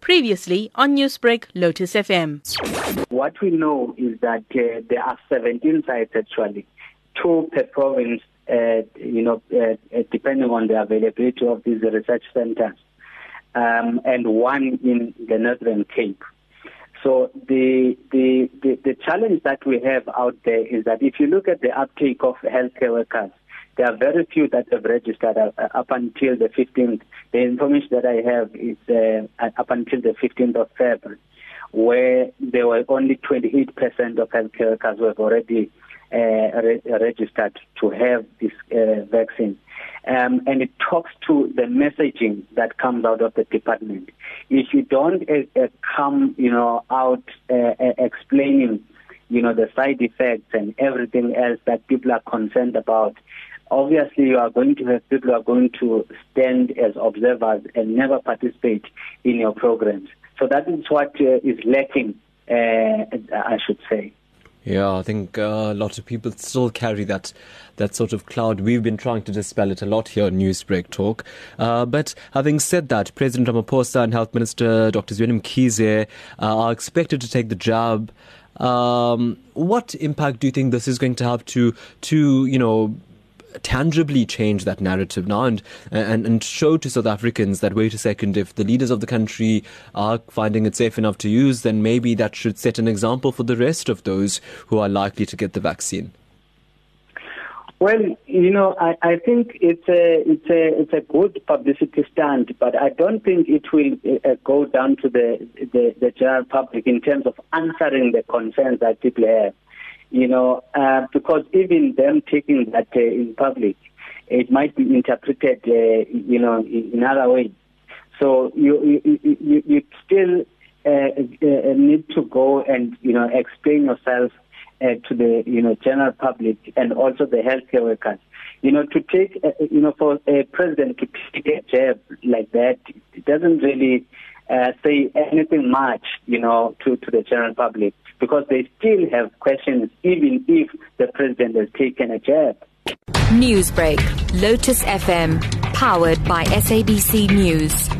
Previously on Newsbreak, Lotus FM. What we know is that uh, there are 17 sites actually, two per province, uh, you know, uh, uh depending on the availability of these research centers, um, and one in the Northern Cape. So the, the, the, the challenge that we have out there is that if you look at the uptake of healthcare workers, there are very few that have registered uh, up until the 15th. The information that I have is uh, up until the 15th of February, where there were only 28% of healthcare workers who have already uh, re- registered to have this uh, vaccine. Um, and it talks to the messaging that comes out of the department. If you don't uh, uh come, you know, out uh, explaining, you know, the side effects and everything else that people are concerned about, obviously you are going to have people who are going to stand as observers and never participate in your programs. So that is what uh, is lacking, uh, I should say. Yeah, I think uh, a lot of people still carry that that sort of cloud. We've been trying to dispel it a lot here on Newsbreak Talk. Uh, but having said that, President Ramaphosa and Health Minister Dr. Zweli Mkhize uh, are expected to take the job. Um, what impact do you think this is going to have to to you know tangibly change that narrative now and, and, and show to South Africans that wait a second, if the leaders of the country are finding it safe enough to use, then maybe that should set an example for the rest of those who are likely to get the vaccine. Well, you know, I, I think it's a it's a it's a good publicity stunt, but I don't think it will uh, go down to the, the the general public in terms of answering the concerns that people have you know, uh, because even them taking that uh, in public, it might be interpreted, uh, you know, in, other ways. So you you you, you still uh, uh, need to go and you know explain yourself uh, to the you know general public and also the healthcare workers. You know, to take uh, you know for a president to take a jab like that, it doesn't really uh, say anything much, you know, to, to the general public because they still have questions even if the president has taken a jab. Newsbreak, Lotus FM, powered by SABC News.